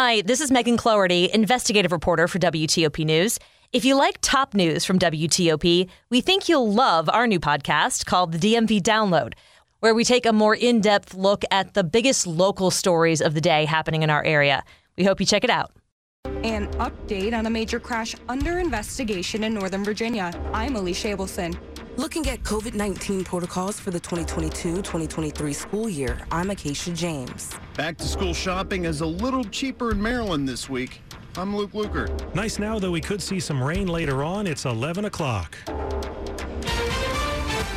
Hi, this is Megan Cloherty, investigative reporter for WTOP News. If you like top news from WTOP, we think you'll love our new podcast called the DMV Download, where we take a more in depth look at the biggest local stories of the day happening in our area. We hope you check it out. An update on a major crash under investigation in Northern Virginia. I'm Alicia Abelson. Looking at COVID 19 protocols for the 2022 2023 school year, I'm Acacia James. Back to school shopping is a little cheaper in Maryland this week. I'm Luke Lukert. Nice now, though we could see some rain later on. It's 11 o'clock.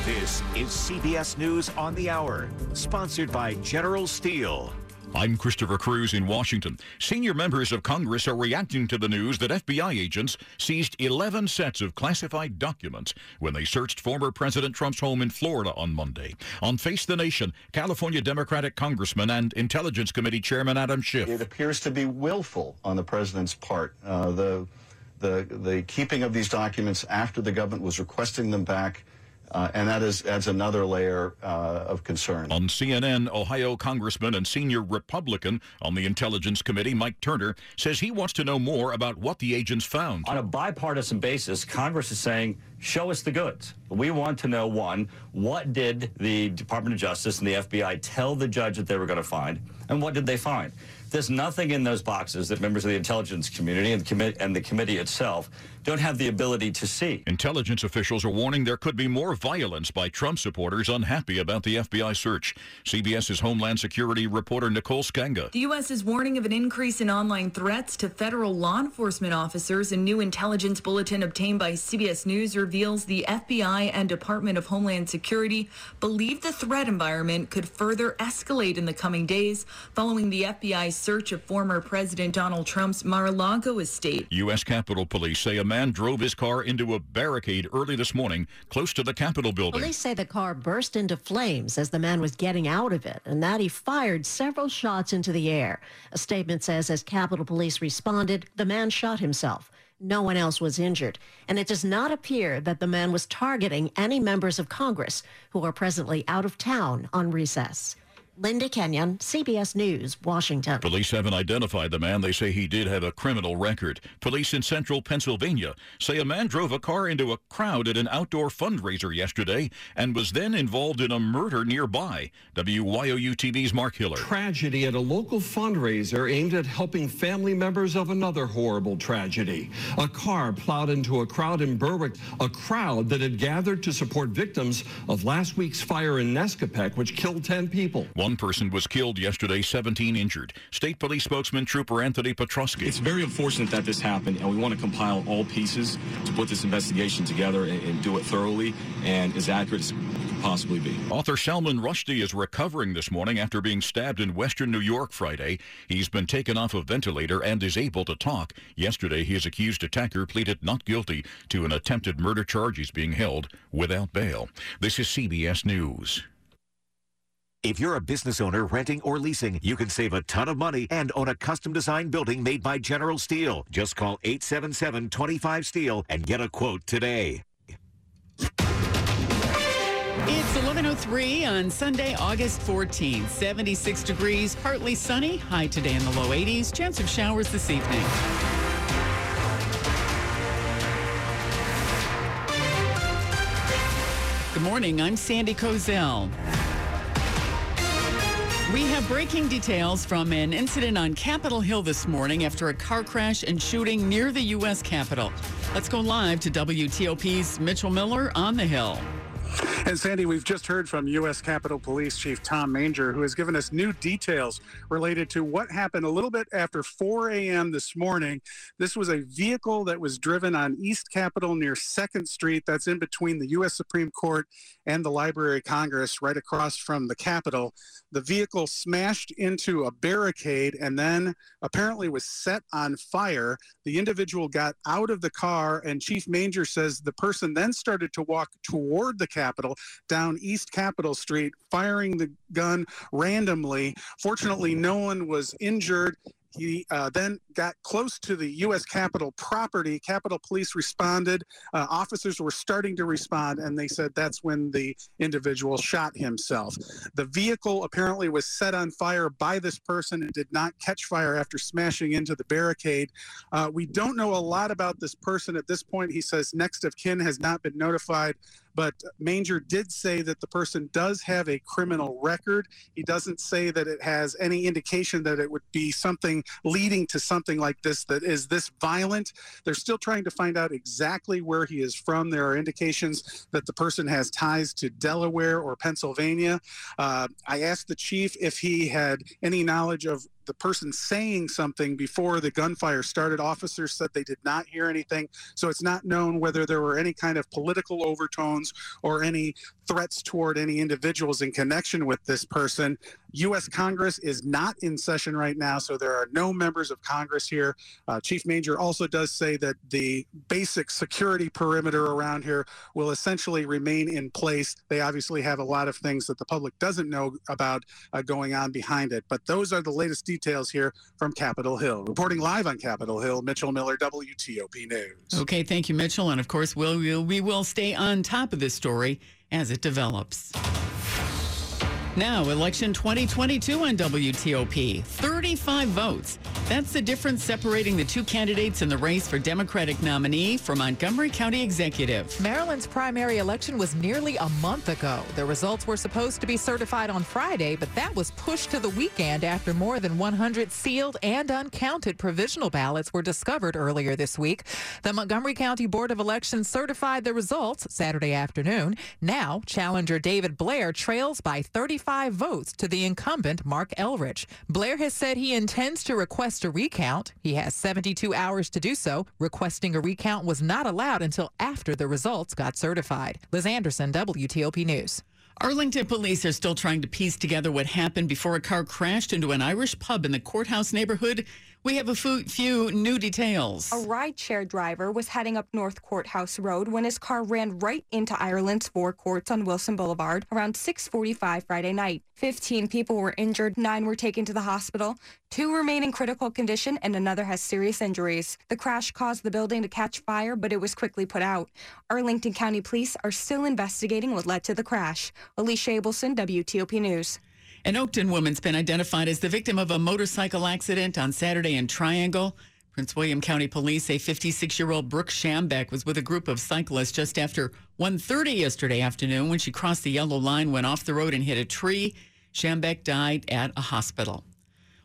This is CBS News on the Hour, sponsored by General Steel. I'm Christopher Cruz in Washington. Senior members of Congress are reacting to the news that FBI agents seized 11 sets of classified documents when they searched former President Trump's home in Florida on Monday. On Face the Nation, California Democratic Congressman and Intelligence Committee Chairman Adam Schiff. It appears to be willful on the president's part. Uh, the, the, the keeping of these documents after the government was requesting them back uh, and that is adds another layer uh, of concern. On CNN, Ohio Congressman and senior Republican on the Intelligence Committee, Mike Turner, says he wants to know more about what the agents found. On a bipartisan basis, Congress is saying, show us the goods. We want to know, one, what did the Department of Justice and the FBI tell the judge that they were going to find, and what did they find? There's nothing in those boxes that members of the intelligence community and, commi- and the committee itself don't have the ability to see. Intelligence officials are warning there could be more violence by Trump supporters unhappy about the FBI search. CBS's Homeland Security reporter Nicole Sganga. The U.S. is warning of an increase in online threats to federal law enforcement officers. A new intelligence bulletin obtained by CBS News reveals the FBI and Department of Homeland Security believe the threat environment could further escalate in the coming days following the FBI's search of former President Donald Trump's Mar-a-Lago estate. U.S. Capitol Police say a man drove his car into a barricade early this morning close to the Capitol building. Police say the car burst into flames as the man was getting out of it and that he fired several shots into the air. A statement says as Capitol Police responded, the man shot himself. No one else was injured, and it does not appear that the man was targeting any members of Congress who are presently out of town on recess. Linda Kenyon, CBS News, Washington. Police haven't identified the man. They say he did have a criminal record. Police in central Pennsylvania say a man drove a car into a crowd at an outdoor fundraiser yesterday and was then involved in a murder nearby. WYOU TV's Mark Hiller. Tragedy at a local fundraiser aimed at helping family members of another horrible tragedy. A car plowed into a crowd in Berwick, a crowd that had gathered to support victims of last week's fire in Nescopeck, which killed 10 people. One person was killed yesterday, 17 injured. State Police spokesman Trooper Anthony Petrosky. It's very unfortunate that this happened, and we want to compile all pieces to put this investigation together and, and do it thoroughly and as accurate as possibly be. Author Salman Rushdie is recovering this morning after being stabbed in western New York Friday. He's been taken off a ventilator and is able to talk. Yesterday, his accused attacker pleaded not guilty to an attempted murder charge. He's being held without bail. This is CBS News. If you're a business owner renting or leasing, you can save a ton of money and own a custom designed building made by General Steel. Just call 877 25 Steel and get a quote today. It's 11.03 on Sunday, August 14th. 76 degrees, partly sunny. High today in the low 80s. Chance of showers this evening. Good morning. I'm Sandy Kozel. We have breaking details from an incident on Capitol Hill this morning after a car crash and shooting near the U.S. Capitol. Let's go live to WTOP's Mitchell Miller on the Hill. And Sandy, we've just heard from U.S. Capitol Police Chief Tom Manger, who has given us new details related to what happened a little bit after 4 a.m. this morning. This was a vehicle that was driven on East Capitol near 2nd Street. That's in between the U.S. Supreme Court and the Library of Congress, right across from the Capitol. The vehicle smashed into a barricade and then apparently was set on fire. The individual got out of the car, and Chief Manger says the person then started to walk toward the Capitol down East Capitol Street, firing the gun randomly. Fortunately, no one was injured he uh, then got close to the U.S. Capitol property. Capitol Police responded. Uh, officers were starting to respond, and they said that's when the individual shot himself. The vehicle apparently was set on fire by this person and did not catch fire after smashing into the barricade. Uh, we don't know a lot about this person at this point. He says next of kin has not been notified. But Manger did say that the person does have a criminal record. He doesn't say that it has any indication that it would be something leading to something like this that is this violent. They're still trying to find out exactly where he is from. There are indications that the person has ties to Delaware or Pennsylvania. Uh, I asked the chief if he had any knowledge of the person saying something before the gunfire started. Officers said they did not hear anything. So it's not known whether there were any kind of political overtones or any threats toward any individuals in connection with this person. U.S. Congress is not in session right now, so there are no members of Congress here. Uh, Chief Manger also does say that the basic security perimeter around here will essentially remain in place. They obviously have a lot of things that the public doesn't know about uh, going on behind it, but those are the latest details here from Capitol Hill. Reporting live on Capitol Hill, Mitchell Miller, WTOP News. Okay, thank you, Mitchell. And of course, we'll, we'll, we will stay on top of this story as it develops. Now, election 2022 on WTOP. 35 votes. That's the difference separating the two candidates in the race for Democratic nominee for Montgomery County Executive. Maryland's primary election was nearly a month ago. The results were supposed to be certified on Friday, but that was pushed to the weekend after more than 100 sealed and uncounted provisional ballots were discovered earlier this week. The Montgomery County Board of Elections certified the results Saturday afternoon. Now, challenger David Blair trails by 35 votes to the incumbent Marc Elrich. Blair has said he intends to request a recount. He has 72 hours to do so. Requesting a recount was not allowed until after the results got certified. Liz Anderson, WTOP News. Arlington police are still trying to piece together what happened before a car crashed into an Irish pub in the courthouse neighborhood we have a few new details. A rideshare driver was heading up North Courthouse Road when his car ran right into Ireland's Four Courts on Wilson Boulevard around 6:45 Friday night. 15 people were injured, 9 were taken to the hospital, 2 remain in critical condition and another has serious injuries. The crash caused the building to catch fire, but it was quickly put out. Arlington County Police are still investigating what led to the crash. Alicia Abelson, WTOP News. An Oakton woman's been identified as the victim of a motorcycle accident on Saturday in Triangle. Prince William County Police say 56-year-old Brooke Shambeck was with a group of cyclists just after 1.30 yesterday afternoon when she crossed the yellow line, went off the road and hit a tree. Shambeck died at a hospital.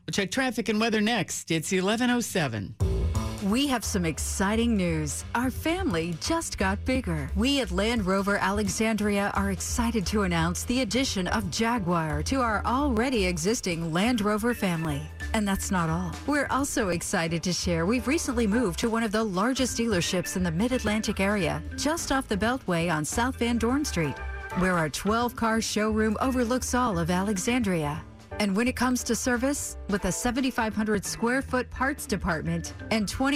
We'll check traffic and weather next. It's 1107. We have some exciting news. Our family just got bigger. We at Land Rover Alexandria are excited to announce the addition of Jaguar to our already existing Land Rover family. And that's not all. We're also excited to share we've recently moved to one of the largest dealerships in the Mid Atlantic area, just off the Beltway on South Van Dorn Street, where our 12 car showroom overlooks all of Alexandria. And when it comes to service, with a 7,500 square foot parts department and 20